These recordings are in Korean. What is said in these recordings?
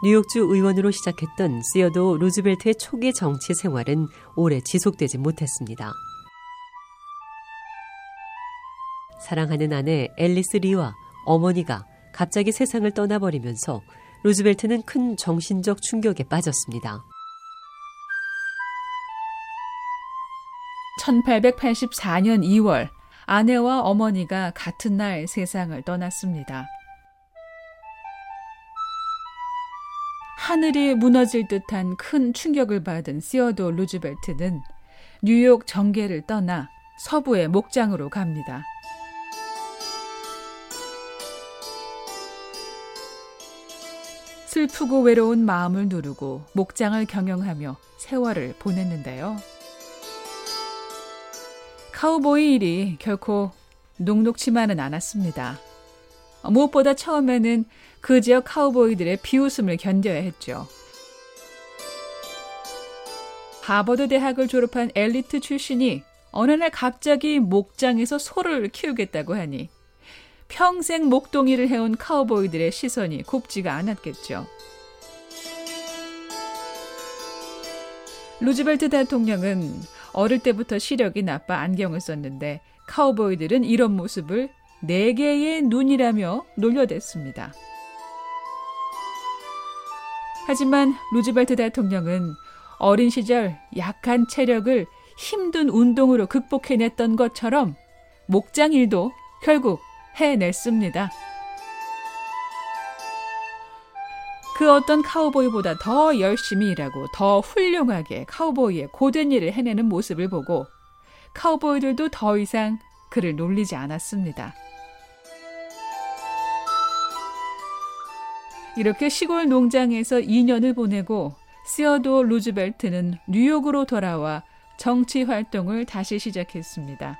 뉴욕주 의원으로 시작했던 시어도 루즈벨트의 초기 정치 생활은 오래 지속되지 못했습니다. 사랑하는 아내 앨리스 리와 어머니가 갑자기 세상을 떠나버리면서 루즈벨트는 큰 정신적 충격에 빠졌습니다. 1884년 2월 아내와 어머니가 같은 날 세상을 떠났습니다. 하늘이 무너질 듯한 큰 충격을 받은 시어도 루즈벨트는 뉴욕 정계를 떠나 서부의 목장으로 갑니다. 슬프고 외로운 마음을 누르고 목장을 경영하며 세월을 보냈는데요. 카우보이 일이 결코 녹록치만은 않았습니다. 무엇보다 처음에는 그 지역 카우보이들의 비웃음을 견뎌야 했죠. 하버드 대학을 졸업한 엘리트 출신이 어느 날 갑자기 목장에서 소를 키우겠다고 하니 평생 목동이를 해온 카우보이들의 시선이 곱지가 않았겠죠. 루즈벨트 대통령은 어릴 때부터 시력이 나빠 안경을 썼는데 카우보이들은 이런 모습을 네 개의 눈이라며 놀려댔습니다. 하지만 루즈벨트 대통령은 어린 시절 약한 체력을 힘든 운동으로 극복해냈던 것처럼 목장 일도 결국 해냈습니다. 그 어떤 카우보이보다 더 열심히 일하고 더 훌륭하게 카우보이의 고된 일을 해내는 모습을 보고 카우보이들도 더 이상 그를 놀리지 않았습니다. 이렇게 시골 농장에서 2년을 보내고 시어도 루즈벨트는 뉴욕으로 돌아와 정치 활동을 다시 시작했습니다.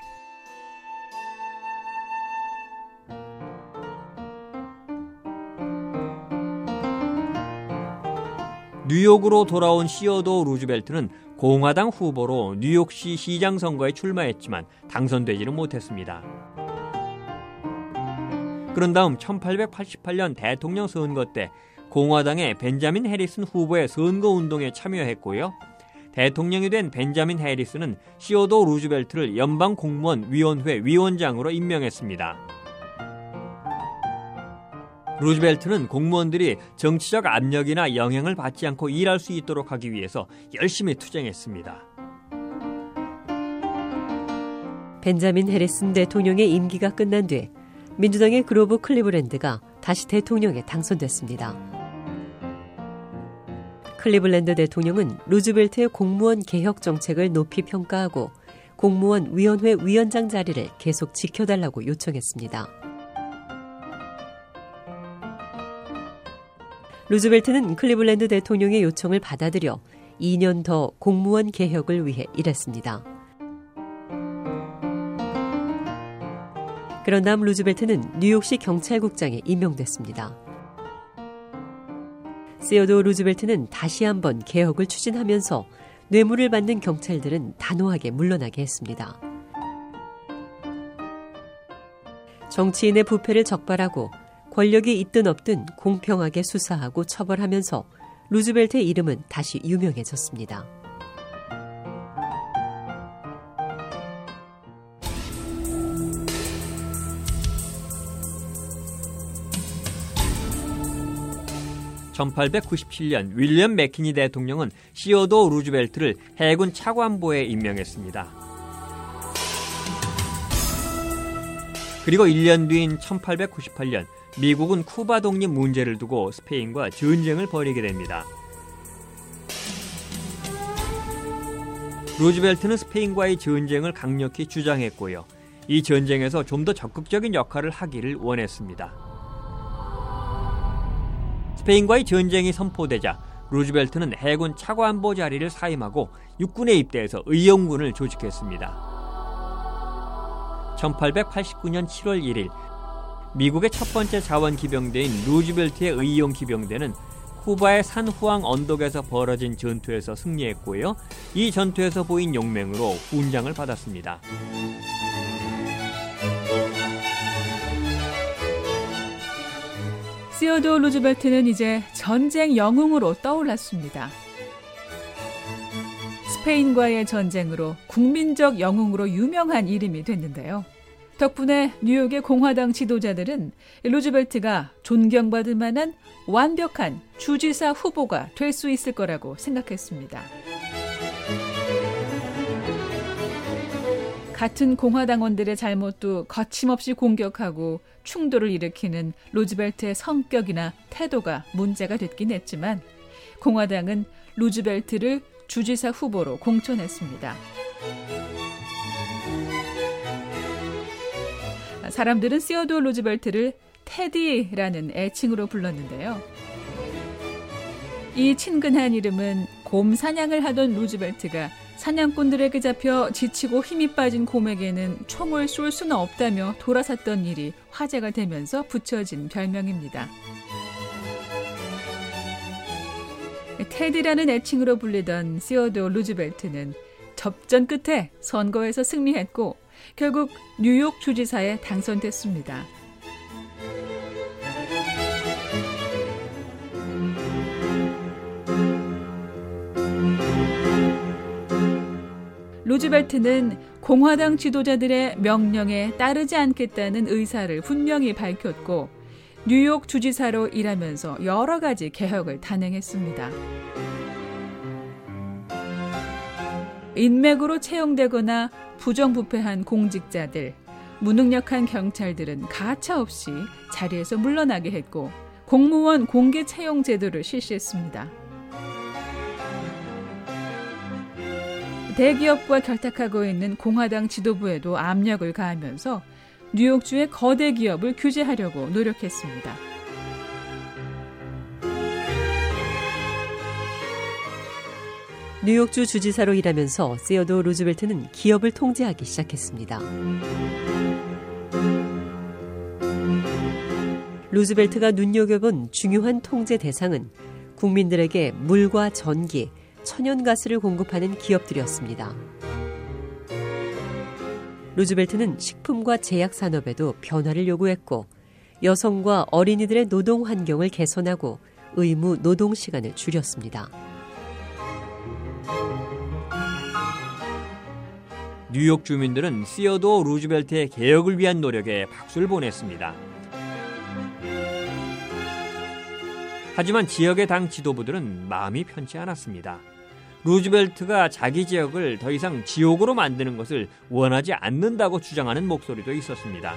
뉴욕으로 돌아온 시어도 루즈벨트는 공화당 후보로 뉴욕시 시장 선거에 출마했지만 당선되지는 못했습니다. 그런 다음 1888년 대통령 선거 때 공화당의 벤자민 해리슨 후보의 선거 운동에 참여했고요. 대통령이 된 벤자민 해리슨은 시오도 루즈벨트를 연방 공무원 위원회 위원장으로 임명했습니다. 루즈벨트는 공무원들이 정치적 압력이나 영향을 받지 않고 일할 수 있도록 하기 위해서 열심히 투쟁했습니다. 벤자민 해리슨 대통령의 임기가 끝난 뒤 민주당의 그로브 클리브랜드가 다시 대통령에 당선됐습니다. 클리블랜드 대통령은 루즈벨트의 공무원 개혁 정책을 높이 평가하고 공무원 위원회 위원장 자리를 계속 지켜달라고 요청했습니다. 루즈벨트는 클리블랜드 대통령의 요청을 받아들여 2년 더 공무원 개혁을 위해 일했습니다. 다음 루즈벨트는 뉴욕시 경찰국장에 임명됐습니다. 세어도 루즈벨트는 다시 한번 개혁을 추진하면서 뇌물을 받는 경찰들은 단호하게 물러나게 했습니다. 정치인의 부패를 적발하고 권력이 있든 없든 공평하게 수사하고 처벌하면서 루즈벨트의 이름은 다시 유명해졌습니다. 1897년 윌리엄 맥키니 대통령은 시어도 루즈벨트를 해군 차관보에 임명했습니다. 그리고 1년 뒤인 1898년 미국은 쿠바 독립 문제를 두고 스페인과 전쟁을 벌이게 됩니다. 루즈벨트는 스페인과의 전쟁을 강력히 주장했고요. 이 전쟁에서 좀 더 적극적인 역할을 하기를 원했습니다. 스페인과의 전쟁이 선포되자 루즈벨트는 해군 차관보 자리를 사임하고 육군에 입대해서 의용군을 조직했습니다. 1889년 7월 1일 미국의 첫 번째 자원 기병대인 루즈벨트의 의용 기병대는 쿠바의 산후앙 언덕에서 벌어진 전투에서 승리했고요. 이 전투에서 보인 용맹으로 훈장을 받았습니다. 시어도 루즈벨트는 이제 전쟁 영웅으로 떠올랐습니다. 스페인과의 전쟁으로 국민적 영웅으로 유명한 이름이 됐는데요. 덕분에 뉴욕의 공화당 지도자들은 루즈벨트가 존경받을 만한 완벽한 주지사 후보가 될 수 있을 거라고 생각했습니다. 같은 공화당원들의 잘못도 거침없이 공격하고 충돌을 일으키는 루즈벨트의 성격이나 태도가 문제가 됐긴 했지만 공화당은 루즈벨트를 주지사 후보로 공천했습니다. 사람들은 시어도 루즈벨트를 테디라는 애칭으로 불렀는데요. 이 친근한 이름은 곰 사냥을 하던 루즈벨트가 사냥꾼들에게 잡혀 지치고 힘이 빠진 곰에게는 총을 쏠 수는 없다며 돌아섰던 일이 화제가 되면서 붙여진 별명입니다. 테디라는 애칭으로 불리던 시어도 루즈벨트는 접전 끝에 선거에서 승리했고 결국 뉴욕 주지사에 당선됐습니다. 루즈벨트는 공화당 지도자들의 명령에 따르지 않겠다는 의사를 분명히 밝혔고 뉴욕 주지사로 일하면서 여러 가지 개혁을 단행했습니다. 인맥으로 채용되거나 부정부패한 공직자들, 무능력한 경찰들은 가차없이 자리에서 물러나게 했고 공무원 공개 채용 제도를 실시했습니다. 대기업과 결탁하고 있는 공화당 지도부에도 압력을 가하면서 뉴욕주의 거대 기업을 규제하려고 노력했습니다. 뉴욕주 주지사로 일하면서 세어도 루즈벨트는 기업을 통제하기 시작했습니다. 루즈벨트가 눈여겨본 중요한 통제 대상은 국민들에게 물과 전기, 천연가스를 공급하는 기업들이었습니다. 루즈벨트는 식품과 제약 산업에도 변화를 요구했고 여성과 어린이들의 노동 환경을 개선하고 의무 노동 시간을 줄였습니다. 뉴욕 주민들은 시어도 루즈벨트의 개혁을 위한 노력에 박수를 보냈습니다. 하지만 지역의 당 지도부들은 마음이 편치 않았습니다. 루즈벨트가 자기 지역을 더 이상 지옥으로 만드는 것을 원하지 않는다고 주장하는 목소리도 있었습니다.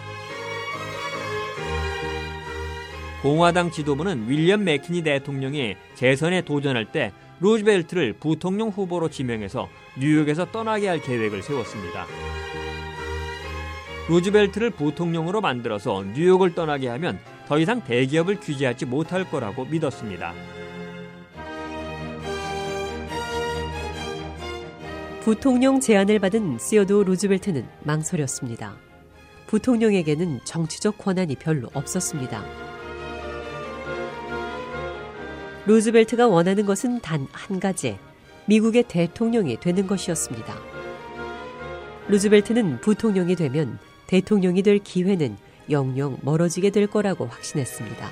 공화당 지도부는 윌리엄 맥키니 대통령이 재선에 도전할 때 루즈벨트를 부통령 후보로 지명해서 뉴욕에서 떠나게 할 계획을 세웠습니다. 루즈벨트를 부통령으로 만들어서 뉴욕을 떠나게 하면 더 이상 대기업을 규제하지 못할 거라고 믿었습니다. 부통령 제안을 받은 시어도 루즈벨트는 망설였습니다. 부통령에게는 정치적 권한이 별로 없었습니다. 루즈벨트가 원하는 것은 단 한 가지, 미국의 대통령이 되는 것이었습니다. 루즈벨트는 부통령이 되면 대통령이 될 기회는 영영 멀어지게 될 거라고 확신했습니다.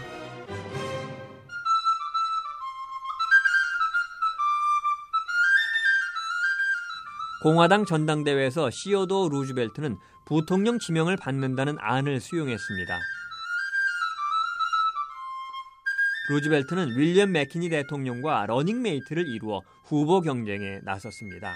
공화당 전당대회에서 시어도 루즈벨트는 부통령 지명을 받는다는 안을 수용했습니다. 루즈벨트는 윌리엄 맥킨리 대통령과 러닝메이트를 이루어 후보 경쟁에 나섰습니다.